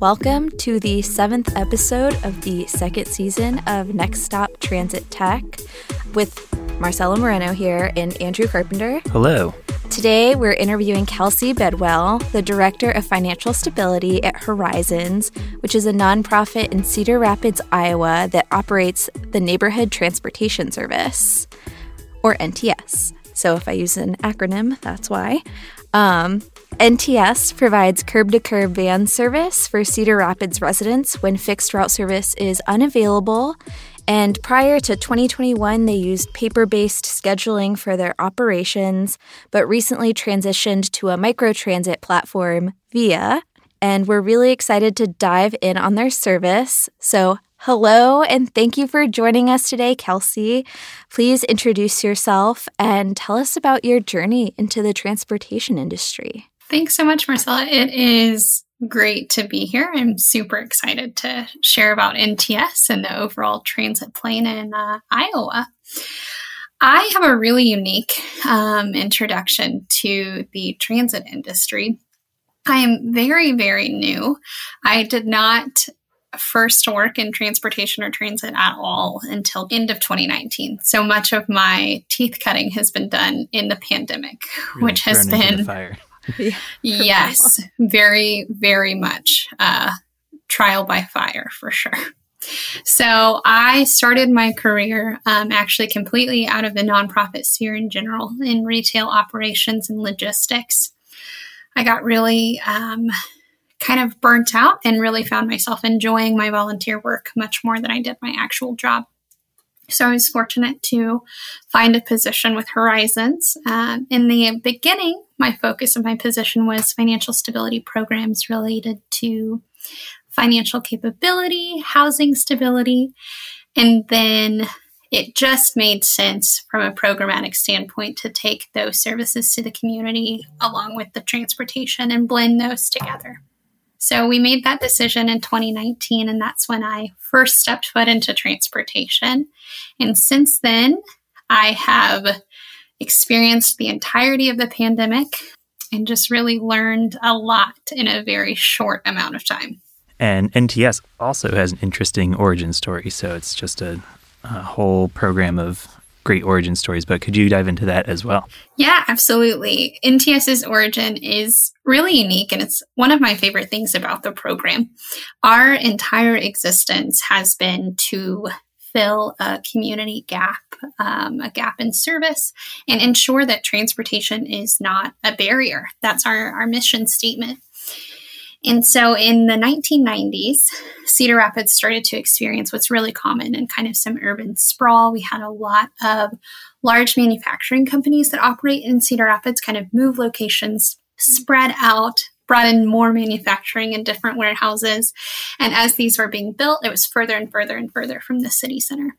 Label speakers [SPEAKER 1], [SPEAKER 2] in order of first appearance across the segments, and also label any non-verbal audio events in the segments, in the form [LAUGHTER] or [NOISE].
[SPEAKER 1] Welcome to the seventh episode of the second season of Next Stop Transit Tech with Marcella Moreno here and Andrew Carpenter.
[SPEAKER 2] Hello.
[SPEAKER 1] Today, we're interviewing Kelsey Bedwell, the Director of Financial Stability at Horizons, which is a nonprofit in Cedar Rapids, Iowa that operates the Neighborhood Transportation Service, or NTS. So if I use an acronym, that's why. Um, NTS provides curb to curb van service for Cedar Rapids residents when fixed route service is unavailable. And prior to 2021, they used paper based scheduling for their operations, but recently transitioned to a microtransit platform, VIA. And we're really excited to dive in on their service. So, hello, and thank you for joining us today, Kelsey. Please introduce yourself and tell us about your journey into the transportation industry.
[SPEAKER 3] Thanks so much, Marcella. It is great to be here. I'm super excited to share about NTS and the overall transit plan in uh, Iowa. I have a really unique um, introduction to the transit industry. I am very, very new. I did not first work in transportation or transit at all until end of 2019. So much of my teeth cutting has been done in the pandemic, really which has been yeah, yes, very, very much uh, trial by fire for sure. So I started my career um, actually completely out of the nonprofit sphere in general in retail operations and logistics. I got really um, kind of burnt out and really found myself enjoying my volunteer work much more than I did my actual job. So I was fortunate to find a position with Horizons. Um, in the beginning, my focus of my position was financial stability programs related to financial capability, housing stability, and then it just made sense from a programmatic standpoint to take those services to the community along with the transportation and blend those together. So we made that decision in 2019, and that's when I first stepped foot into transportation. And since then, I have experienced the entirety of the pandemic and just really learned a lot in a very short amount of time.
[SPEAKER 2] And NTS also has an interesting origin story. So it's just a, a whole program of great origin stories, but could you dive into that as well?
[SPEAKER 3] Yeah, absolutely. NTS's origin is really unique, and it's one of my favorite things about the program. Our entire existence has been to fill a community gap, um, a gap in service, and ensure that transportation is not a barrier. That's our, our mission statement. And so in the 1990s, Cedar Rapids started to experience what's really common in kind of some urban sprawl. We had a lot of large manufacturing companies that operate in Cedar Rapids kind of move locations, spread out, brought in more manufacturing in different warehouses. And as these were being built, it was further and further and further from the city center.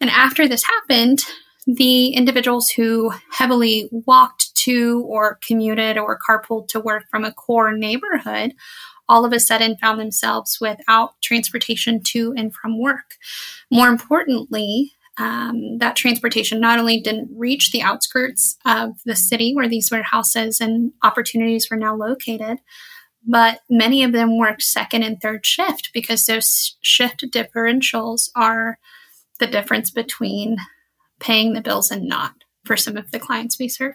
[SPEAKER 3] And after this happened, the individuals who heavily walked to or commuted or carpooled to work from a core neighborhood all of a sudden found themselves without transportation to and from work. More importantly, um, that transportation not only didn't reach the outskirts of the city where these warehouses and opportunities were now located, but many of them worked second and third shift because those shift differentials are the difference between paying the bills and not for some of the clients we serve.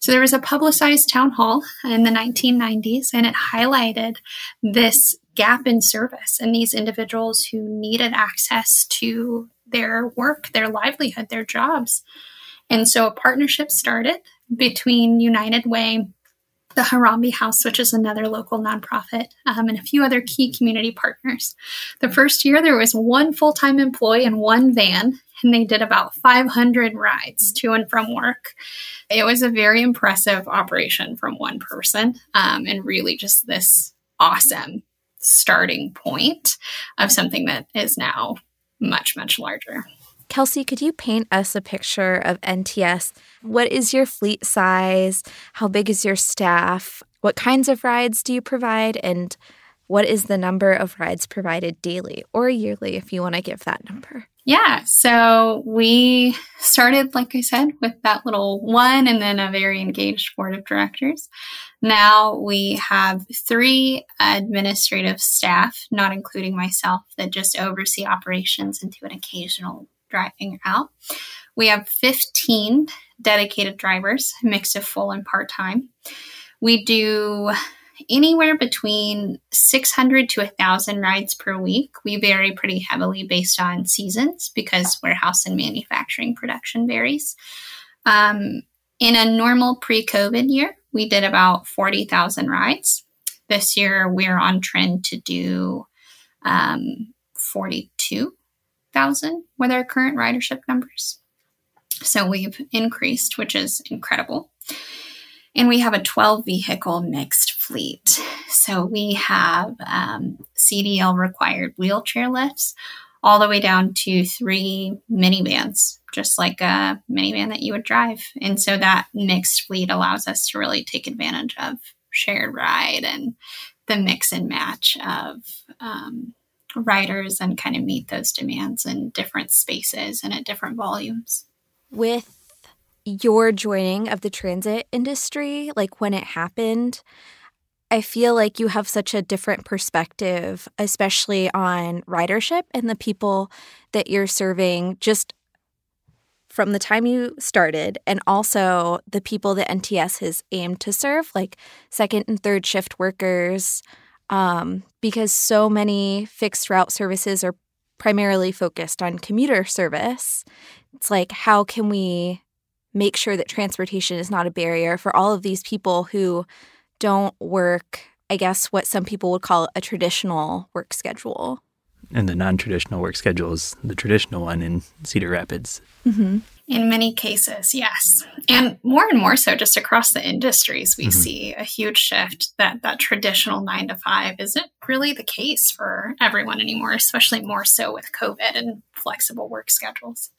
[SPEAKER 3] So there was a publicized town hall in the 1990s, and it highlighted this gap in service and these individuals who needed access to their work, their livelihood, their jobs. And so a partnership started between United Way, the Harambee House, which is another local nonprofit, um, and a few other key community partners. The first year, there was one full time employee and one van, and they did about 500 rides to and from work. It was a very impressive operation from one person, um, and really just this awesome starting point of something that is now much, much larger.
[SPEAKER 1] Kelsey, could you paint us a picture of NTS? What is your fleet size? How big is your staff? What kinds of rides do you provide? And what is the number of rides provided daily or yearly if you want to give that number?
[SPEAKER 3] Yeah, so we started, like I said, with that little one and then a very engaged board of directors. Now we have three administrative staff, not including myself, that just oversee operations and do an occasional driving out. We have 15 dedicated drivers, mix of full and part time. We do anywhere between 600 to 1,000 rides per week. We vary pretty heavily based on seasons because warehouse and manufacturing production varies. Um, in a normal pre COVID year, we did about 40,000 rides. This year, we're on trend to do um, 42,000 with our current ridership numbers. So we've increased, which is incredible. And we have a 12 vehicle mixed fleet. So we have um, CDL required wheelchair lifts all the way down to three minivans, just like a minivan that you would drive. And so that mixed fleet allows us to really take advantage of shared ride and the mix and match of um, riders and kind of meet those demands in different spaces and at different volumes.
[SPEAKER 1] With your joining of the transit industry, like when it happened, I feel like you have such a different perspective, especially on ridership and the people that you're serving just from the time you started, and also the people that NTS has aimed to serve, like second and third shift workers, um, because so many fixed route services are primarily focused on commuter service. It's like, how can we make sure that transportation is not a barrier for all of these people who don't work, I guess, what some people would call a traditional work schedule.
[SPEAKER 2] And the non traditional work schedule is the traditional one in Cedar Rapids.
[SPEAKER 3] Mm-hmm. In many cases, yes. And more and more so, just across the industries, we mm-hmm. see a huge shift that that traditional nine to five isn't really the case for everyone anymore, especially more so with COVID and flexible work schedules.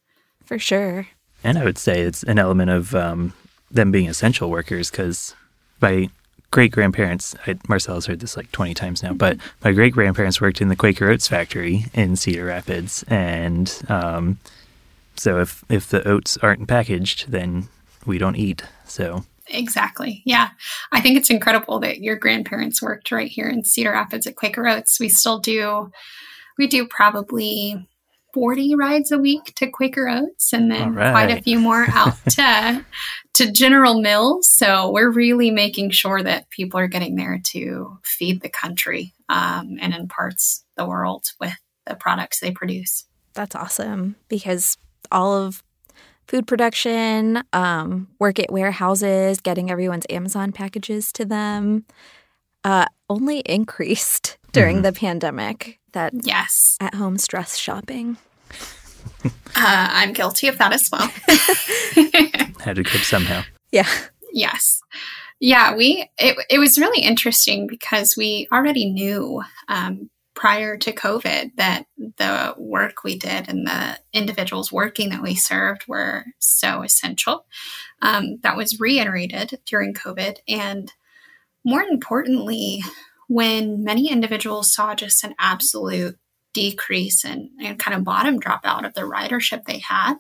[SPEAKER 1] For sure.
[SPEAKER 2] And I would say it's an element of um, them being essential workers because my great grandparents, Marcel has heard this like 20 times now, but my great grandparents worked in the Quaker Oats factory in Cedar Rapids. And um, so if, if the oats aren't packaged, then we don't eat. So
[SPEAKER 3] Exactly. Yeah. I think it's incredible that your grandparents worked right here in Cedar Rapids at Quaker Oats. We still do, we do probably 40 rides a week to Quaker Oats and then right. quite a few more [LAUGHS] out to to General Mills. So we're really making sure that people are getting there to feed the country um, and in parts the world with the products they produce.
[SPEAKER 1] That's awesome because all of food production, um, work at warehouses, getting everyone's Amazon packages to them, uh, only increased [LAUGHS] during mm-hmm. the pandemic. That
[SPEAKER 3] yes,
[SPEAKER 1] at home stress shopping. [LAUGHS]
[SPEAKER 3] uh, I'm guilty of that as well. [LAUGHS]
[SPEAKER 2] Had to cope somehow.
[SPEAKER 1] Yeah.
[SPEAKER 3] Yes. Yeah, we it, it was really interesting because we already knew um, prior to COVID that the work we did and the individuals working that we served were so essential. Um, that was reiterated during COVID. And more importantly, when many individuals saw just an absolute decrease and, and kind of bottom drop out of the ridership they had,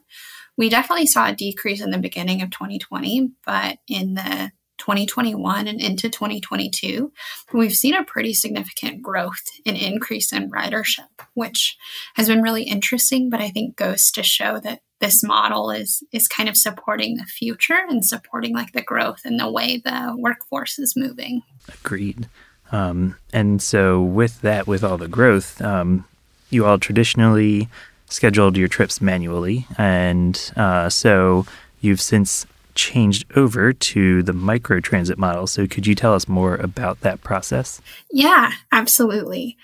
[SPEAKER 3] we definitely saw a decrease in the beginning of 2020, but in the 2021 and into 2022, we've seen a pretty significant growth and increase in ridership, which has been really interesting, but I think goes to show that this model is is kind of supporting the future and supporting like the growth and the way the workforce is moving.
[SPEAKER 2] Agreed. Um, and so with that, with all the growth, um, you all traditionally scheduled your trips manually, and uh, so you've since changed over to the micro transit model. So, could you tell us more about that process?
[SPEAKER 3] Yeah, absolutely.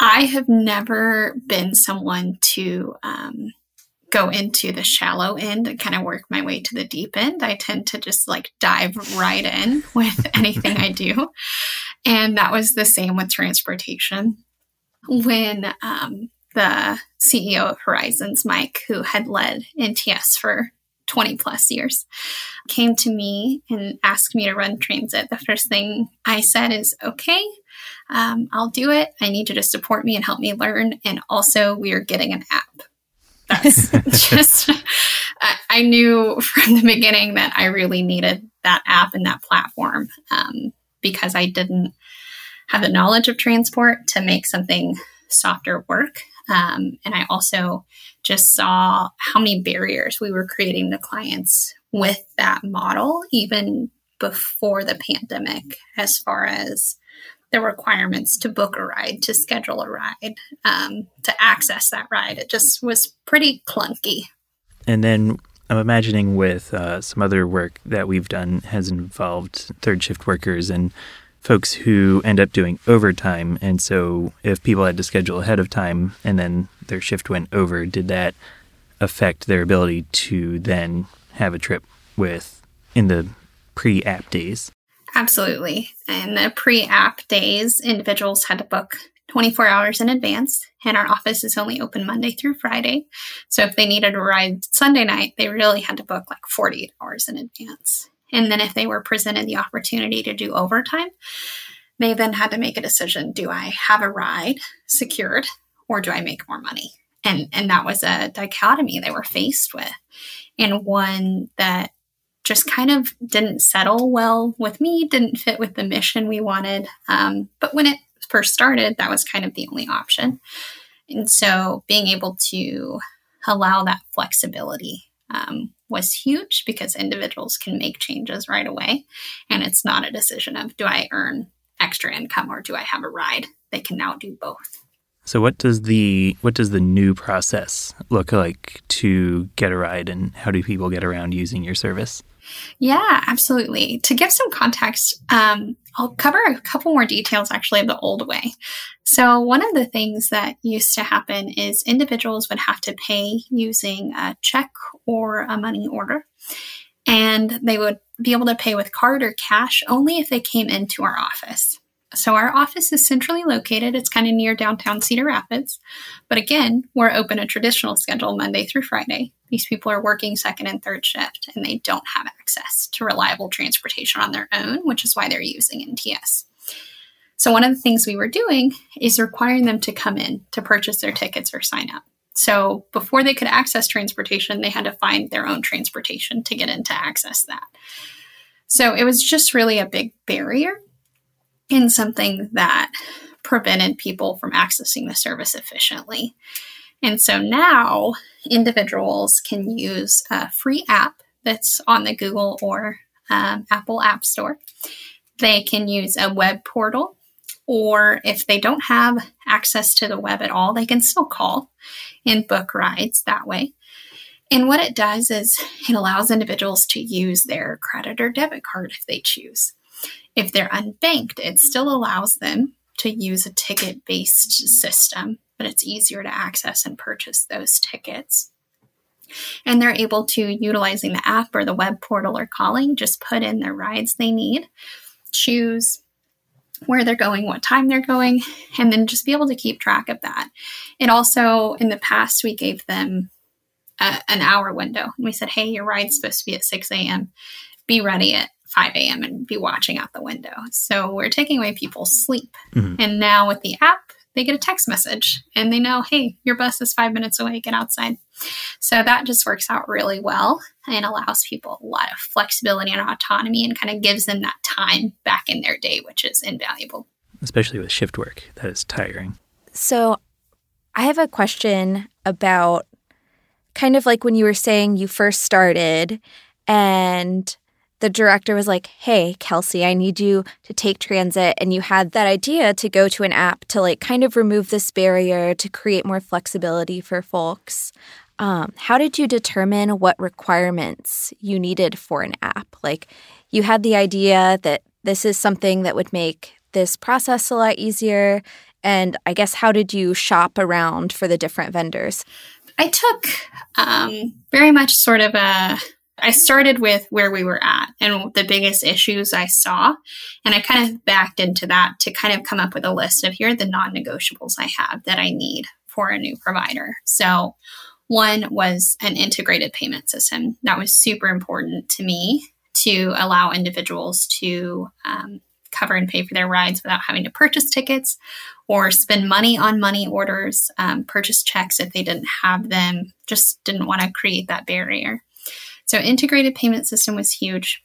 [SPEAKER 3] I have never been someone to um, go into the shallow end and kind of work my way to the deep end. I tend to just like dive right in [LAUGHS] with anything I do. And that was the same with transportation. When um, the CEO of Horizons, Mike, who had led NTS for 20 plus years, came to me and asked me to run transit. The first thing I said is, okay, um, I'll do it. I need you to support me and help me learn. And also, we are getting an app. That's [LAUGHS] just, I knew from the beginning that I really needed that app and that platform um, because I didn't have the knowledge of transport to make something softer work. Um, and I also just saw how many barriers we were creating to clients with that model, even before the pandemic, as far as the requirements to book a ride, to schedule a ride, um, to access that ride. It just was pretty clunky.
[SPEAKER 2] And then I'm imagining with uh, some other work that we've done has involved third shift workers and folks who end up doing overtime. And so if people had to schedule ahead of time and then their shift went over, did that affect their ability to then have a trip with in the pre app days?
[SPEAKER 3] Absolutely. In the pre app days, individuals had to book 24 hours in advance, and our office is only open Monday through Friday. So if they needed a ride Sunday night, they really had to book like 48 hours in advance. And then if they were presented the opportunity to do overtime, they then had to make a decision do I have a ride secured or do I make more money? And, and that was a dichotomy they were faced with, and one that just kind of didn't settle well with me, didn't fit with the mission we wanted. Um, but when it first started, that was kind of the only option. And so being able to allow that flexibility um, was huge because individuals can make changes right away. And it's not a decision of do I earn extra income or do I have a ride? They can now do both.
[SPEAKER 2] So what does the what does the new process look like to get a ride and how do people get around using your service?
[SPEAKER 3] Yeah, absolutely. To give some context, um, I'll cover a couple more details actually of the old way. So, one of the things that used to happen is individuals would have to pay using a check or a money order, and they would be able to pay with card or cash only if they came into our office. So our office is centrally located. It's kind of near downtown Cedar Rapids. But again, we're open a traditional schedule Monday through Friday. These people are working second and third shift and they don't have access to reliable transportation on their own, which is why they're using NTS. So one of the things we were doing is requiring them to come in to purchase their tickets or sign up. So before they could access transportation, they had to find their own transportation to get in to access that. So it was just really a big barrier in something that prevented people from accessing the service efficiently. And so now individuals can use a free app that's on the Google or um, Apple App Store. They can use a web portal, or if they don't have access to the web at all, they can still call and book rides that way. And what it does is it allows individuals to use their credit or debit card if they choose. If they're unbanked, it still allows them to use a ticket based system, but it's easier to access and purchase those tickets. And they're able to, utilizing the app or the web portal or calling, just put in the rides they need, choose where they're going, what time they're going, and then just be able to keep track of that. It also, in the past, we gave them a, an hour window. And we said, hey, your ride's supposed to be at 6 a.m. Be ready at 5 a.m. and be watching out the window. So we're taking away people's sleep. Mm-hmm. And now with the app, they get a text message and they know, hey, your bus is five minutes away, get outside. So that just works out really well and allows people a lot of flexibility and autonomy and kind of gives them that time back in their day, which is invaluable.
[SPEAKER 2] Especially with shift work, that is tiring.
[SPEAKER 1] So I have a question about kind of like when you were saying you first started and the director was like, Hey, Kelsey, I need you to take transit. And you had that idea to go to an app to like kind of remove this barrier to create more flexibility for folks. Um, how did you determine what requirements you needed for an app? Like, you had the idea that this is something that would make this process a lot easier. And I guess, how did you shop around for the different vendors?
[SPEAKER 3] I took um, very much sort of a I started with where we were at and the biggest issues I saw. And I kind of backed into that to kind of come up with a list of here are the non negotiables I have that I need for a new provider. So, one was an integrated payment system. That was super important to me to allow individuals to um, cover and pay for their rides without having to purchase tickets or spend money on money orders, um, purchase checks if they didn't have them, just didn't want to create that barrier. So, integrated payment system was huge.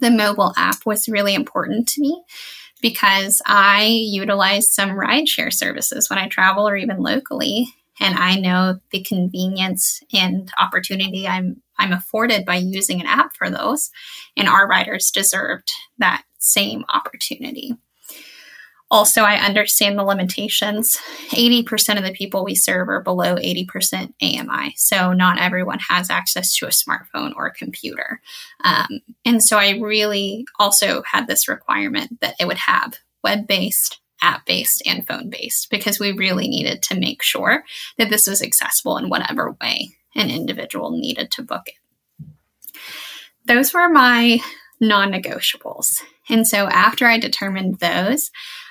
[SPEAKER 3] The mobile app was really important to me because I utilize some rideshare services when I travel or even locally. And I know the convenience and opportunity I'm I'm afforded by using an app for those. And our riders deserved that same opportunity. Also, I understand the limitations. 80% of the people we serve are below 80% AMI. So, not everyone has access to a smartphone or a computer. Um, and so, I really also had this requirement that it would have web based, app based, and phone based because we really needed to make sure that this was accessible in whatever way an individual needed to book it. Those were my non negotiables. And so, after I determined those,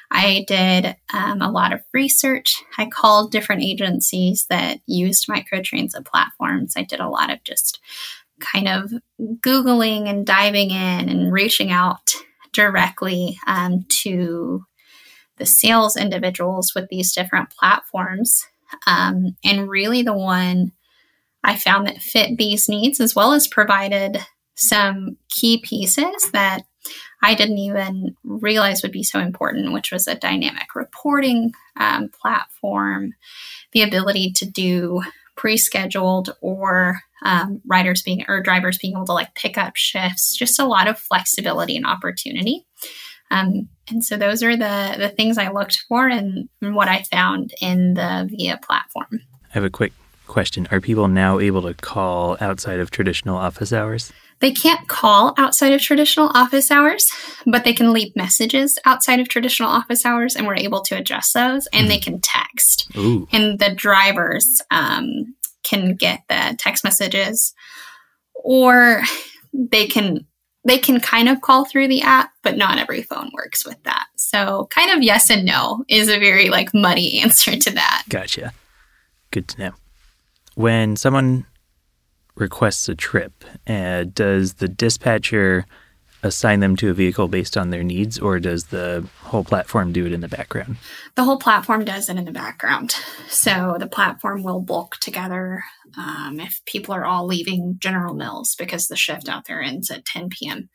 [SPEAKER 3] I did um, a lot of research. I called different agencies that used microtransit platforms. I did a lot of just kind of Googling and diving in and reaching out directly um, to the sales individuals with these different platforms. Um, and really, the one I found that fit these needs as well as provided some key pieces that I didn't even realize would be so important, which was a dynamic reporting um, platform, the ability to do pre-scheduled or um, riders being or drivers being able to like pick up shifts, just a lot of flexibility and opportunity. Um, and so those are the the things I looked for and, and what I found in the VIA platform.
[SPEAKER 2] I have a quick question. Are people now able to call outside of traditional office hours?
[SPEAKER 3] They can't call outside of traditional office hours, but they can leave messages outside of traditional office hours, and we're able to adjust those. And mm. they can text,
[SPEAKER 2] Ooh.
[SPEAKER 3] and the drivers um, can get the text messages, or they can they can kind of call through the app, but not every phone works with that. So, kind of yes and no is a very like muddy [LAUGHS] answer to that.
[SPEAKER 2] Gotcha. Good to know. When someone requests a trip, uh, does the dispatcher assign them to a vehicle based on their needs, or does the whole platform do it in the background?
[SPEAKER 3] The whole platform does it in the background. So the platform will bulk together um, if people are all leaving General Mills because the shift out there ends at 10 p.m.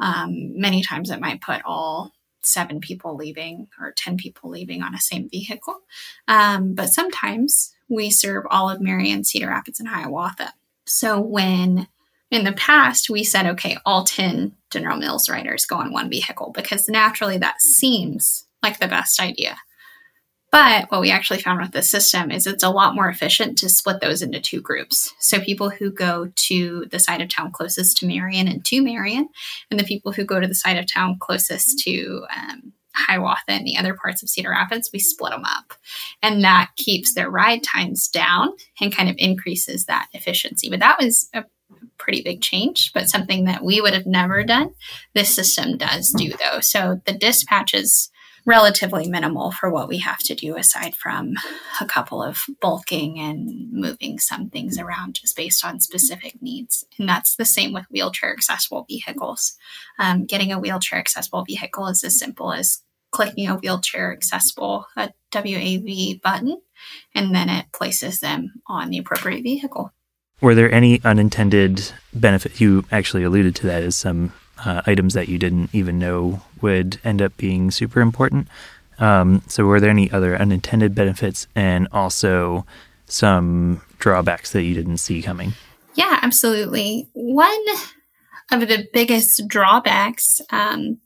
[SPEAKER 3] Um, many times it might put all seven people leaving or 10 people leaving on a same vehicle. Um, but sometimes we serve all of Marion, Cedar Rapids, and Hiawatha. So when in the past we said, okay, all 10 General Mills riders go on one vehicle because naturally that seems like the best idea. But what we actually found with the system is it's a lot more efficient to split those into two groups. So people who go to the side of town closest to Marion and to Marion, and the people who go to the side of town closest to um, Hiawatha and the other parts of Cedar Rapids, we split them up. And that keeps their ride times down and kind of increases that efficiency. But that was a pretty big change, but something that we would have never done. This system does do, though. So the dispatch is relatively minimal for what we have to do aside from a couple of bulking and moving some things around just based on specific needs. And that's the same with wheelchair accessible vehicles. Um, getting a wheelchair accessible vehicle is as simple as clicking a wheelchair accessible a WAV button, and then it places them on the appropriate vehicle.
[SPEAKER 2] Were there any unintended benefits? You actually alluded to that as some uh, items that you didn't even know would end up being super important. Um, so, were there any other unintended benefits and also some drawbacks that you didn't see coming?
[SPEAKER 3] Yeah, absolutely. One of the biggest drawbacks um,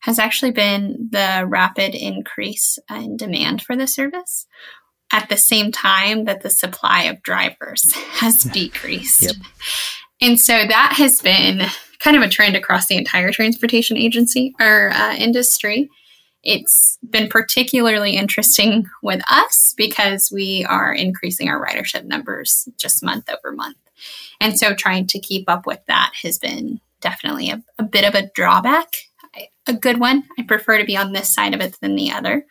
[SPEAKER 3] has actually been the rapid increase in demand for the service at the same time that the supply of drivers [LAUGHS] has decreased. Yep. And so that has been kind of a trend across the entire transportation agency or uh, industry. It's been particularly interesting with us because we are increasing our ridership numbers just month over month. And so trying to keep up with that has been definitely a, a bit of a drawback. A good one. I prefer to be on this side of it than the other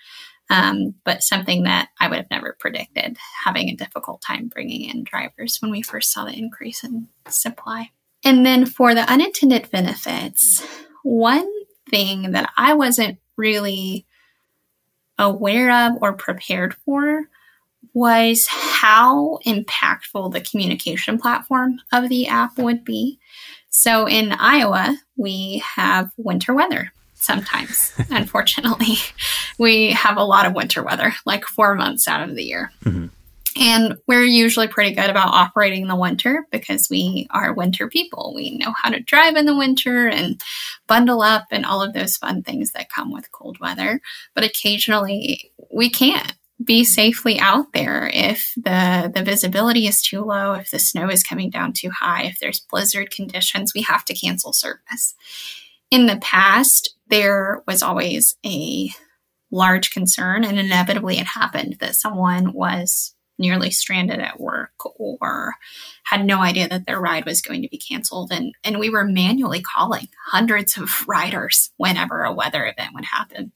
[SPEAKER 3] um, but something that I would have never predicted, having a difficult time bringing in drivers when we first saw the increase in supply. And then for the unintended benefits, one thing that I wasn't really aware of or prepared for was how impactful the communication platform of the app would be. So in Iowa, we have winter weather sometimes, [LAUGHS] unfortunately. We have a lot of winter weather, like four months out of the year. Mm-hmm. And we're usually pretty good about operating in the winter because we are winter people. We know how to drive in the winter and bundle up and all of those fun things that come with cold weather. But occasionally we can't be safely out there if the the visibility is too low, if the snow is coming down too high, if there's blizzard conditions, we have to cancel service. In the past, there was always a large concern and inevitably it happened that someone was nearly stranded at work or had no idea that their ride was going to be canceled and and we were manually calling hundreds of [LAUGHS] riders whenever a weather event would happen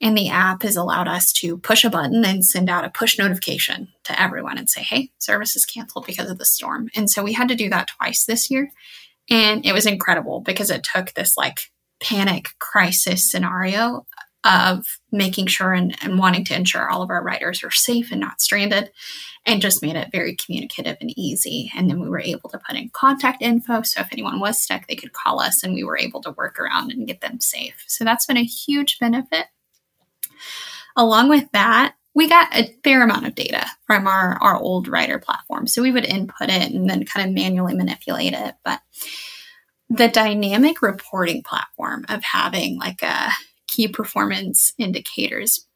[SPEAKER 3] and the app has allowed us to push a button and send out a push notification to everyone and say, hey, service is canceled because of the storm. And so we had to do that twice this year. And it was incredible because it took this like panic crisis scenario of making sure and, and wanting to ensure all of our riders are safe and not stranded and just made it very communicative and easy. And then we were able to put in contact info. So if anyone was stuck, they could call us and we were able to work around and get them safe. So that's been a huge benefit Along with that, we got a fair amount of data from our, our old rider platform. So we would input it and then kind of manually manipulate it. But the dynamic reporting platform of having like a key performance indicators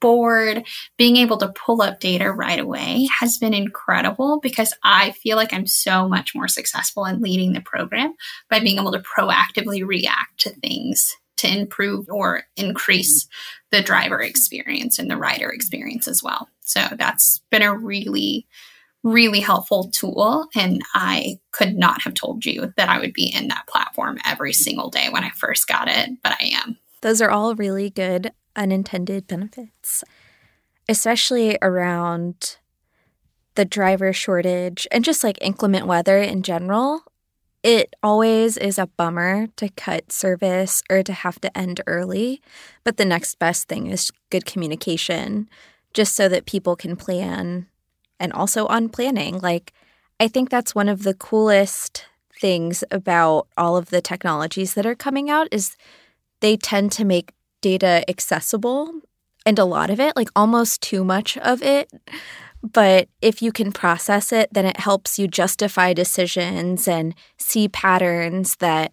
[SPEAKER 3] board, being able to pull up data right away has been incredible because I feel like I'm so much more successful in leading the program by being able to proactively react to things to improve or increase the driver experience and the rider experience as well. So that's been a really, really helpful tool. And I could not have told you that I would be in that platform every single day when I first got it, but I am.
[SPEAKER 1] Those are all really good unintended benefits, especially around the driver shortage and just like inclement weather in general. It always is a bummer to cut service or to have to end early, but the next best thing is good communication, just so that people can plan and also on planning. Like, I think that's one of the coolest things about all of the technologies that are coming out is they tend to make data accessible and a lot of it, like almost too much of it, but if you can process it, then it helps you justify decisions and see patterns that,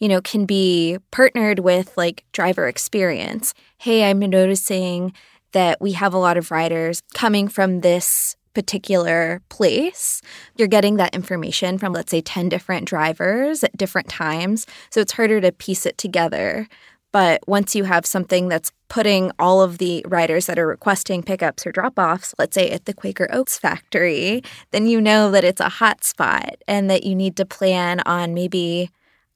[SPEAKER 1] you know, can be partnered with like driver experience. Hey, I'm noticing that we have a lot of riders coming from this particular place. You're getting that information from, let's say, 10 different drivers at different times. So it's harder to piece it together. But once you have something that's putting all of the riders that are requesting pickups or drop offs, let's say at the Quaker Oats factory, then you know that it's a hot spot and that you need to plan on maybe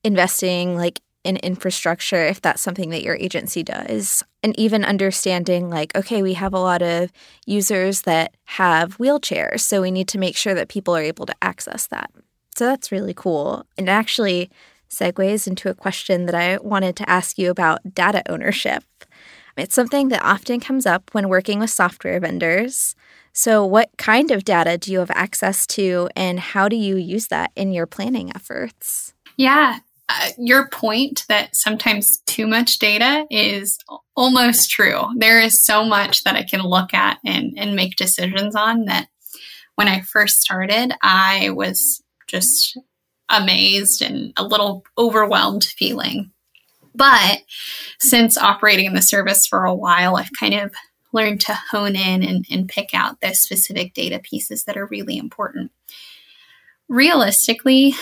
[SPEAKER 1] investing like in infrastructure if that's something that your agency does. And even understanding, like, okay, we have a lot of users that have wheelchairs, so we need to make sure that people are able to access that. So that's really cool. And actually, segues into a question that I wanted to ask you about data ownership. It's something that often comes up when working with software vendors. So, what kind of data do you have access to, and how do you use that in your planning efforts?
[SPEAKER 3] Yeah, uh, your point that sometimes too much data is almost true. There is so much that I can look at and, and make decisions on that when I first started, I was just amazed and a little overwhelmed feeling. But since operating in the service for a while, I've kind of learned to hone in and, and pick out those specific data pieces that are really important. Realistically,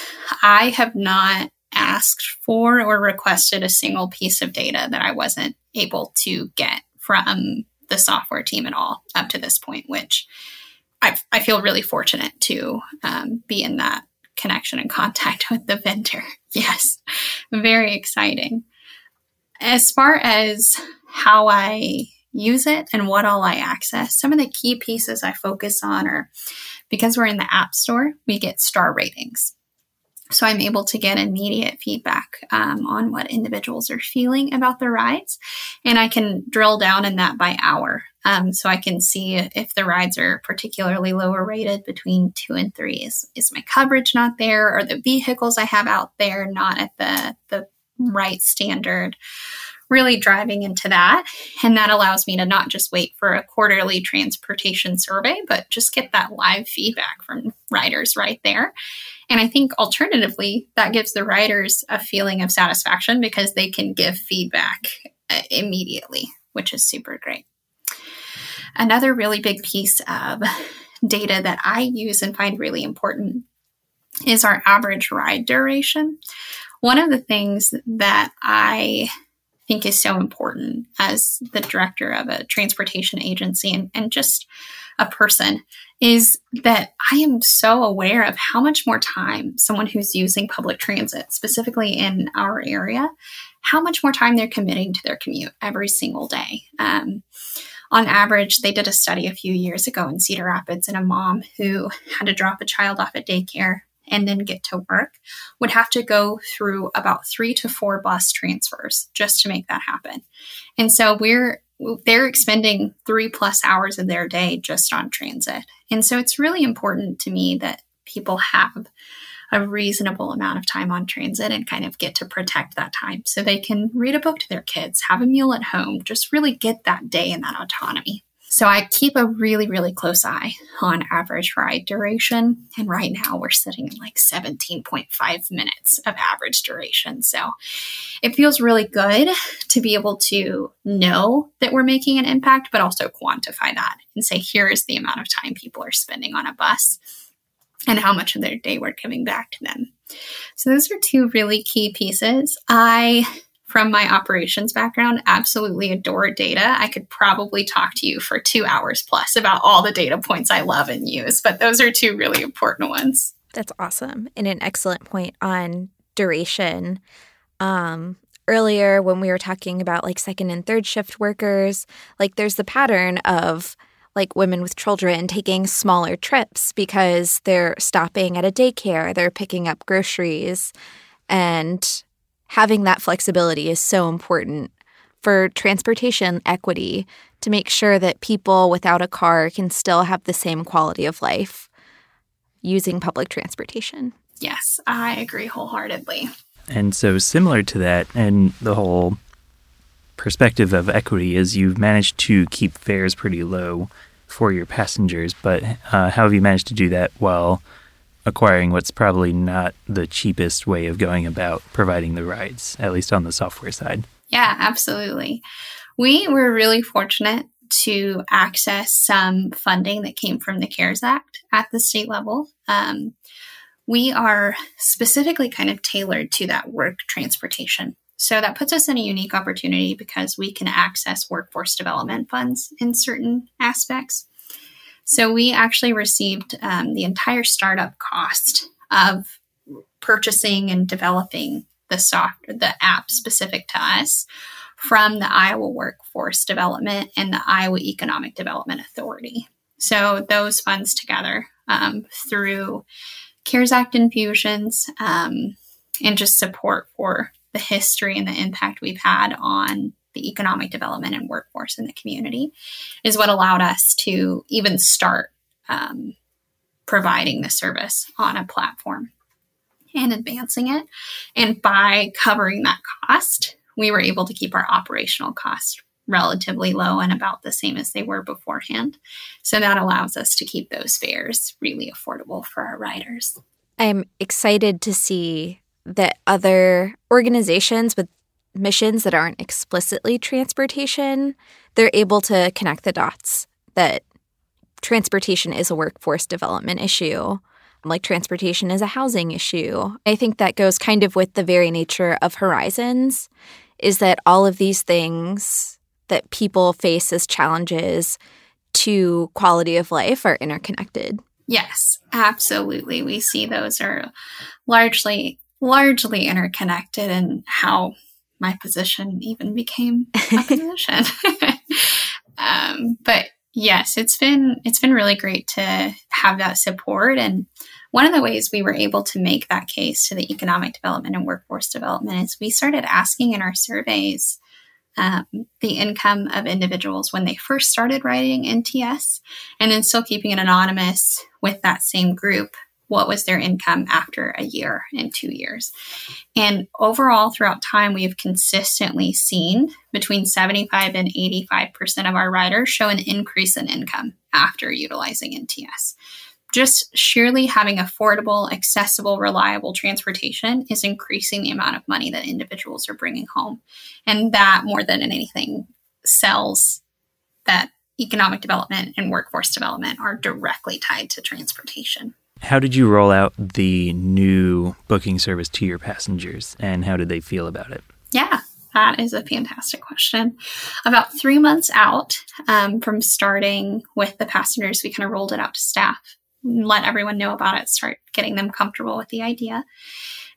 [SPEAKER 3] I have not asked for or requested a single piece of data that I wasn't able to get from the software team at all up to this point, which I, I feel really fortunate to um, be in that connection and contact [LAUGHS] with the vendor. [LAUGHS] Yes, very exciting. As far as how I use it and what all I access, some of the key pieces I focus on are because we're in the App Store, we get star ratings. So I'm able to get immediate feedback um, on what individuals are feeling about the rides. And I can drill down in that by hour. Um, so I can see if the rides are particularly lower rated between two and three. Is, is my coverage not there? Or the vehicles I have out there not at the, the right standard? Really driving into that. And that allows me to not just wait for a quarterly transportation survey, but just get that live feedback from riders right there and I think alternatively, that gives the riders a feeling of satisfaction because they can give feedback uh, immediately, which is super great. Another really big piece of data that I use and find really important is our average ride duration. One of the things that I think is so important as the director of a transportation agency and, and just a person is that I am so aware of how much more time someone who's using public transit, specifically in our area, how much more time they're committing to their commute every single day. Um, on average, they did a study a few years ago in Cedar Rapids, and a mom who had to drop a child off at daycare and then get to work would have to go through about three to four bus transfers just to make that happen. And so we're they're expending three plus hours of their day just on transit. And so it's really important to me that people have a reasonable amount of time on transit and kind of get to protect that time so they can read a book to their kids, have a meal at home, just really get that day and that autonomy. So I keep a really, really close eye on average ride duration. And right now we're sitting at like 17.5 minutes of average duration. So it feels really good to be able to know that we're making an impact, but also quantify that and say, here is the amount of time people are spending on a bus and how much of their day we're giving back to them. So those are two really key pieces. I from my operations background, absolutely adore data. I could probably talk to you for two hours plus about all the data points I love and use, but those are two really important ones.
[SPEAKER 1] That's awesome. And an excellent point on duration. Um, earlier, when we were talking about like second and third shift workers, like there's the pattern of like women with children taking smaller trips because they're stopping at a daycare, they're picking up groceries. And having that flexibility is so important for transportation equity to make sure that people without a car can still have the same quality of life using public transportation.
[SPEAKER 3] Yes, I agree wholeheartedly.
[SPEAKER 2] And so, similar to that, and the whole perspective of equity is you've managed to keep fares pretty low for your passengers, but uh, how have you managed to do that while acquiring what's probably not the cheapest way of going about providing the rides, at least on the software side.
[SPEAKER 3] Yeah, absolutely. We were really fortunate to access some funding that came from the CARES Act at the state level. Um, we are specifically kind of tailored to that work transportation. So that puts us in a unique opportunity because we can access workforce development funds in certain aspects. So we actually received um, the entire startup cost of purchasing and developing the software, the app specific to us from the Iowa Workforce Development and the Iowa Economic Development Authority. So those funds together um, through CARES Act infusions um, and just support for the history and the impact we've had on the economic development and workforce in the community is what allowed us to even start um, providing the service on a platform and advancing it. And by covering that cost, we were able to keep our operational costs relatively low and about the same as they were beforehand. So that allows us to keep those fares really affordable for our riders.
[SPEAKER 1] I'm excited to see that other organizations with missions that aren't explicitly transportation, they're able to connect the dots that transportation is a workforce development issue, like transportation is a housing issue. I think that goes kind of with the very nature of Horizons, is that all of these things that people face as challenges to quality of life are interconnected.
[SPEAKER 3] Yes, absolutely. We see those are largely largely interconnected and how my position even became [LAUGHS] a position. [LAUGHS] um, but yes, it's been it's been really great to have that support, and one of the ways we were able to make that case to the economic development and workforce development is we started asking in our surveys um, the income of individuals when they first started writing NTS, and then still keeping it anonymous with that same group. What was their income after a year and two years? And overall, throughout time, we have consistently seen between 75 and 85% of our riders show an increase in income after utilizing NTS just sheerly having affordable, accessible, reliable transportation is increasing the amount of money that individuals are bringing home. And that, more than anything, sells that economic development and workforce development are directly tied to transportation.
[SPEAKER 2] How did you roll out the new booking service to your passengers and how did they feel about it?
[SPEAKER 3] Yeah, that is a fantastic question. About three months out um, from starting with the passengers, we kind of rolled it out to staff let everyone know about it, start getting them comfortable with the idea.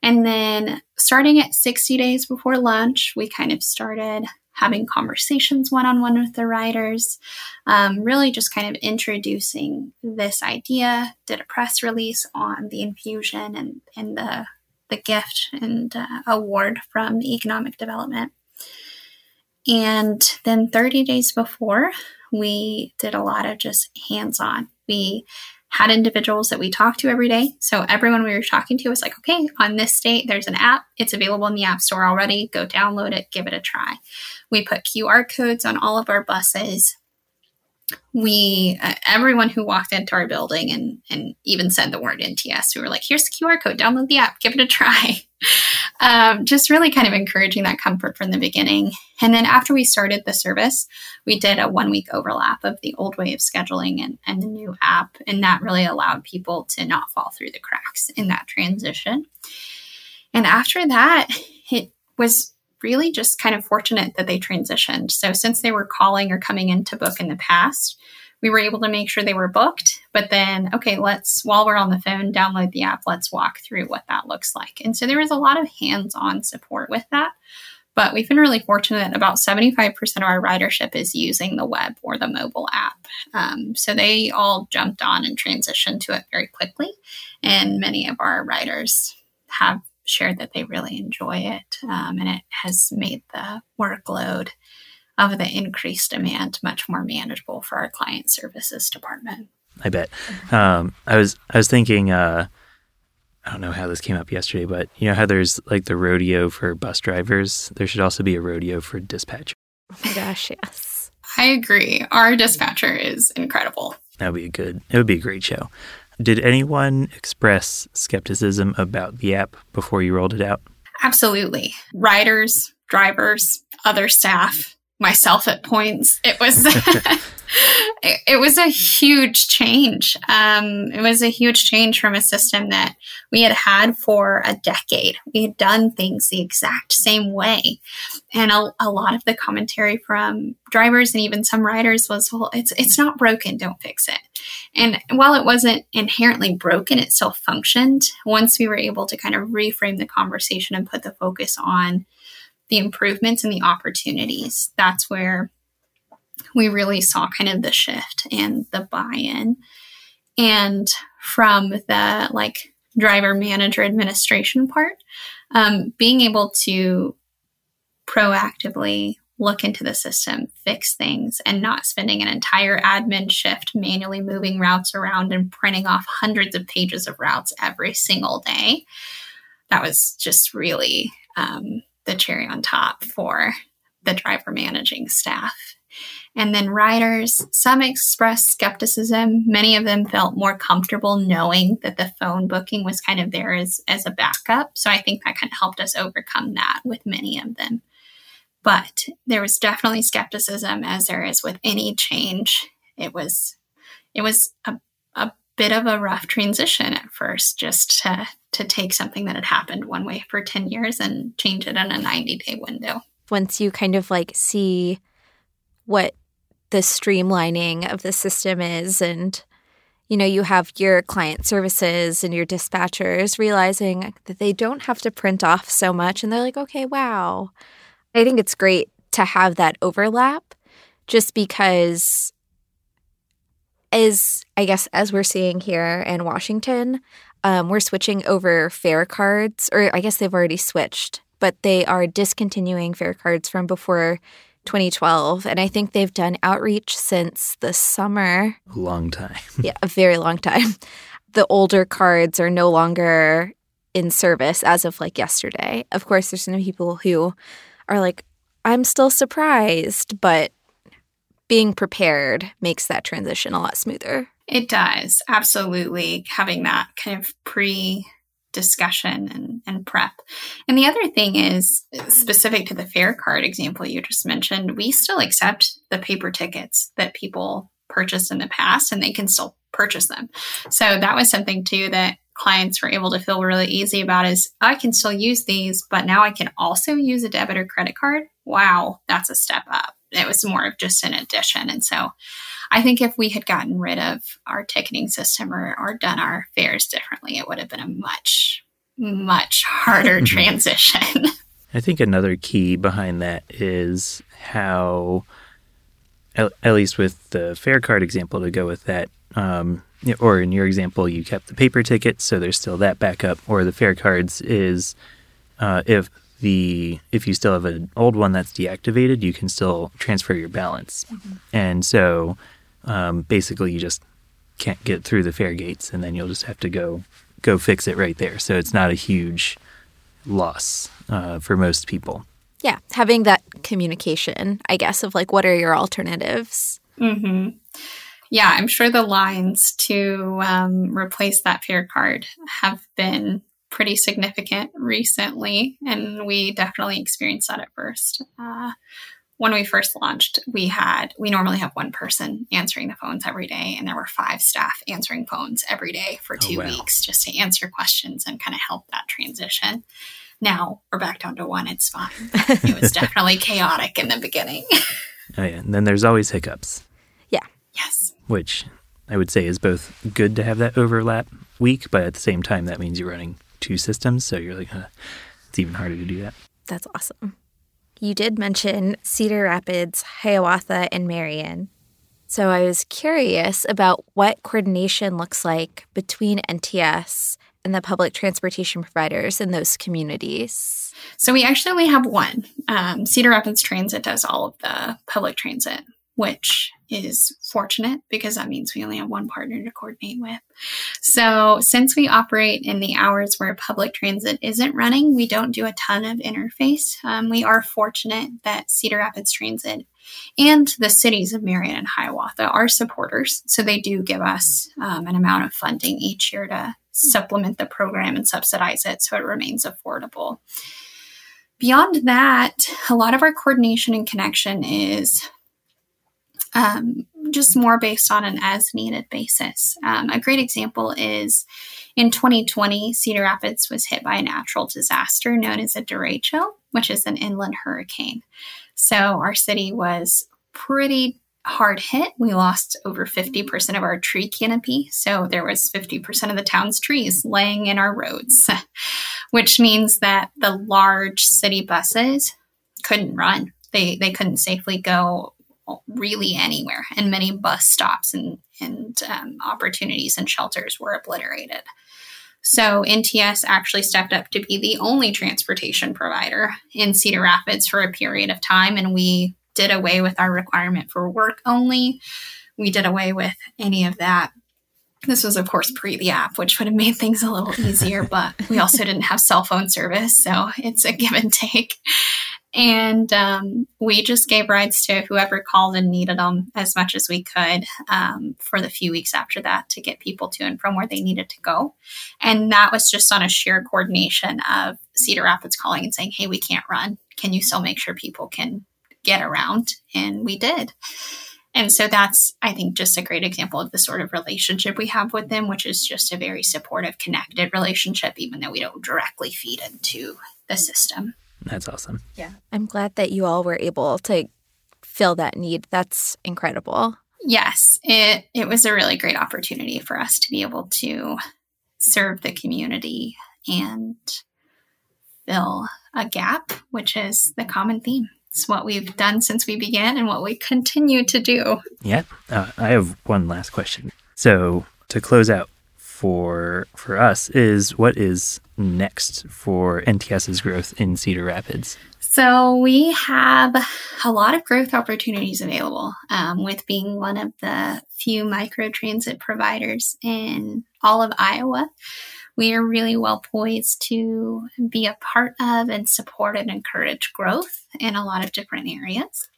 [SPEAKER 3] And then starting at 60 days before lunch, we kind of started having conversations one on one with the writers, um, really just kind of introducing this idea, did a press release on the infusion and, and the, the gift and uh, award from the economic development. And then 30 days before, we did a lot of just hands on. We had individuals that we talked to every day. So everyone we were talking to was like, okay, on this date, there's an app. It's available in the App Store already. Go download it, give it a try. We put QR codes on all of our buses. We, uh, everyone who walked into our building and, and even said the word NTS, we were like, here's the QR code, download the app, give it a try. [LAUGHS] [LAUGHS] um, just really kind of encouraging that comfort from the beginning. And then after we started the service, we did a one week overlap of the old way of scheduling and, and the new app. And that really allowed people to not fall through the cracks in that transition. And after that, it was really just kind of fortunate that they transitioned. So since they were calling or coming in to book in the past, we were able to make sure they were booked. But then, okay, let's, while we're on the phone, download the app. Let's walk through what that looks like. And so there was a lot of hands on support with that. But we've been really fortunate about 75% of our ridership is using the web or the mobile app. Um, so they all jumped on and transitioned to it very quickly. And many of our riders have shared that they really enjoy it. Um, and it has made the workload of the increased demand much more manageable for our client services department.
[SPEAKER 2] I bet. Um, I was I was thinking. Uh, I don't know how this came up yesterday, but you know how there's like the rodeo for bus drivers. There should also be a rodeo for dispatchers.
[SPEAKER 1] Oh my gosh, yes.
[SPEAKER 3] I agree. Our dispatcher is incredible.
[SPEAKER 2] That would be a good. It would be a great show. Did anyone express skepticism about the app before you rolled it out?
[SPEAKER 3] Absolutely. Riders, drivers, other staff myself at points. It was [LAUGHS] it, was a huge change. Um, it was a huge change from a system that we had had for a decade. We had done things the exact same way, and a, a lot of the commentary from drivers and even some riders was, "Well, it's it's not broken. Don't fix it." And while it wasn't inherently broken, it still functioned. Once we were able to kind of reframe the conversation and put the focus on the improvements and the opportunities, that's where we really saw kind of the shift and the buy-in. And from the like driver manager administration part, um, being able to proactively look into the system, fix things, and not spending an entire admin shift manually moving routes around and printing off hundreds of pages of routes every single day. That was just really um, the cherry on top for the driver managing staff. And then riders, some expressed skepticism. Many of them felt more comfortable knowing that the phone booking was kind of there as, as a backup. So I think that kind of helped us overcome that with many of them. But there was definitely skepticism as there is with any change. It was it was a, bit of a rough transition at first just to to take something that had happened one way for 10 years and change it in a 90 day window.
[SPEAKER 1] Once you kind of like see what the streamlining of the system is and you know you have your client services and your dispatchers realizing that they don't have to print off so much and they're like okay wow i think it's great to have that overlap just because as i guess as we're seeing here in washington um, we're switching over fare cards, or I guess they've already switched, but they are discontinuing fare cards from before 2012. And I think they've done outreach since the summer.
[SPEAKER 2] Long time. [LAUGHS]
[SPEAKER 1] yeah, a very long time. The older cards are no longer in service as of like yesterday. Of course, there's some people who are like, I'm still surprised, but being prepared makes that transition a lot smoother.
[SPEAKER 3] It does. Absolutely. Having that kind of pre discussion and, and prep. And the other thing is specific to the fare card example you just mentioned, we still accept the paper tickets that people purchased in the past and they can still purchase them. So that was something too that clients were able to feel really easy about is I can still use these, but now I can also use a debit or credit card. Wow, that's a step up. It was more of just an addition. And so I think if we had gotten rid of our ticketing system or, or done our fares differently, it would have been a much, much harder [LAUGHS] transition. [LAUGHS]
[SPEAKER 2] I think another key behind that is how, at, at least with the fare card example, to go with that, um, or in your example, you kept the paper ticket, so there's still that backup. Or the fare cards is uh, if the if you still have an old one that's deactivated, you can still transfer your balance. Mm-hmm. And so um, basically, you just can't get through the fare gates, and then you'll just have to go go fix it right there. So it's not a huge loss uh, for most people.
[SPEAKER 1] Yeah, having that communication, I guess, of like what are your alternatives.
[SPEAKER 3] Mm-hmm yeah, I'm sure the lines to um, replace that fare card have been pretty significant recently, and we definitely experienced that at first. Uh, when we first launched, we had we normally have one person answering the phones every day, and there were five staff answering phones every day for oh, two oh, wow. weeks just to answer questions and kind of help that transition. Now we're back down to one. It's fine. [LAUGHS] it was definitely chaotic in the beginning. [LAUGHS]
[SPEAKER 2] oh yeah, and then there's always hiccups. Yeah.
[SPEAKER 3] Yes.
[SPEAKER 2] Which I would say is both good to have that overlap week, but at the same time, that means you're running two systems. So you're like, uh, it's even harder to do that.
[SPEAKER 1] That's awesome. You did mention Cedar Rapids, Hiawatha, and Marion. So I was curious about what coordination looks like between NTS and the public transportation providers in those communities.
[SPEAKER 3] So we actually only have one. Um, Cedar Rapids Transit does all of the public transit which is fortunate because that means we only have one partner to coordinate with. So, since we operate in the hours where public transit isn't running, we don't do a ton of interface. Um, we are fortunate that Cedar Rapids Transit and the cities of Marion and Hiawatha are supporters. So, they do give us um, an amount of funding each year to supplement the program and subsidize it so it remains affordable. Beyond that, a lot of our coordination and connection is um, just more based on an as needed basis. Um, a great example is in 2020, Cedar Rapids was hit by a natural disaster known as a derecho, which is an inland hurricane. So our city was pretty hard hit. We lost over 50% of our tree canopy. So there was 50% of the town's trees laying in our roads, [LAUGHS] which means that the large city buses couldn't run. They, they couldn't safely go really anywhere, and many bus stops and, and um, opportunities and shelters were obliterated. So NTS actually stepped up to be the only transportation provider in Cedar Rapids for a period of time, and we did away with our requirement for work only. We did away with any of that. This was, of course, pre the app, which would have made things a little easier, but we also didn't have cell phone service. So it's a give and take. And um, we just gave rides to whoever called and needed them as much as we could um, for the few weeks after that to get people to and from where they needed to go. And that was just on a sheer coordination of Cedar Rapids calling and saying, hey, we can't run. Can you still make sure people can get around? And we did. And so that's, I think, just a great example of the sort of relationship we have with them, which is just a very supportive, connected relationship, even though we don't directly feed into the system.
[SPEAKER 2] That's awesome.
[SPEAKER 1] Yeah. I'm glad that you all were able to fill that need. That's incredible.
[SPEAKER 3] Yes, it it was a really great opportunity for us to be able to serve the community and fill a gap, which is the common theme. It's what we've done since we began and what we continue to do.
[SPEAKER 2] Yeah. Uh, I have one last question. So, to close out, for for us is what is next for NTS's growth in Cedar Rapids.
[SPEAKER 3] So we have a lot of growth opportunities available um, with being one of the few microtransit providers in all of Iowa. We are really well poised to be a part of and support and encourage growth in a lot of different areas.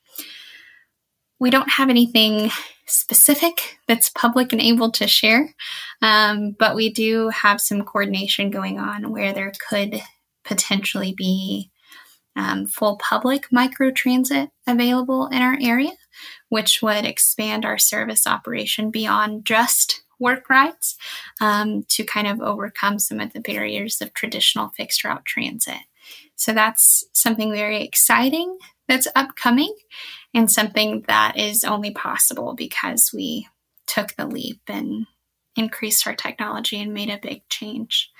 [SPEAKER 3] We don't have anything specific that's public and able to share, um, but we do have some coordination going on where there could potentially be um, full public microtransit available in our area, which would expand our service operation beyond just work rides um, to kind of overcome some of the barriers of traditional fixed route transit. So that's something very exciting that's upcoming and something that is only possible because we took the leap and increased our technology and made a big change.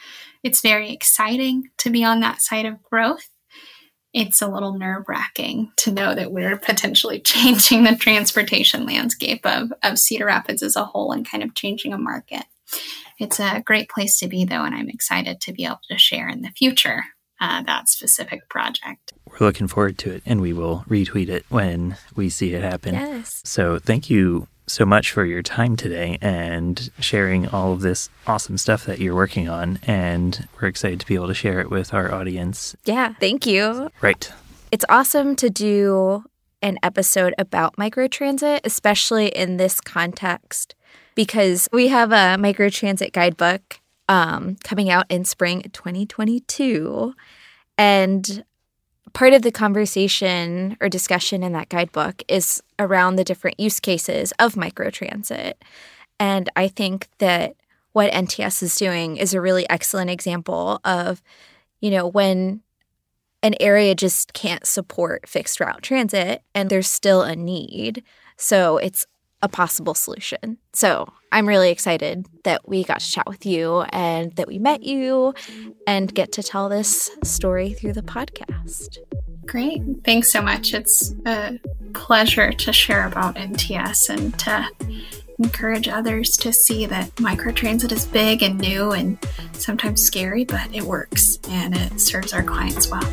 [SPEAKER 3] It's very exciting to be on that side of growth it's a little nerve wracking to know that we're potentially [LAUGHS] changing the transportation landscape of, of Cedar Rapids as a whole and kind of changing a market. It's a great place to be, though, and I'm excited to be able to share in the future uh, that specific project.
[SPEAKER 2] We're looking forward to it, and we will retweet it when we see it happen.
[SPEAKER 1] Yes.
[SPEAKER 2] So, thank you so much for your time today and sharing all of this awesome stuff that you're working on. And we're excited to be able to share it with our audience.
[SPEAKER 1] Yeah, thank you.
[SPEAKER 2] Right.
[SPEAKER 1] It's awesome to do an episode about microtransit, especially in this context, because we have a microtransit guidebook um, coming out in spring 2022. And part of the conversation or discussion in that guidebook is around the different use cases of microtransit. And I think that what NTS is doing is a really excellent example of, you know, when an area just can't support fixed route transit and there's still a need. So it's a possible solution. So I'm really excited that we got to chat with you and that we met you and get to tell this story through the podcast.
[SPEAKER 3] Great. Thanks so much. It's a pleasure to share about NTS and to encourage others to see that microtransit is big and new and sometimes scary, but it works and it serves our clients well.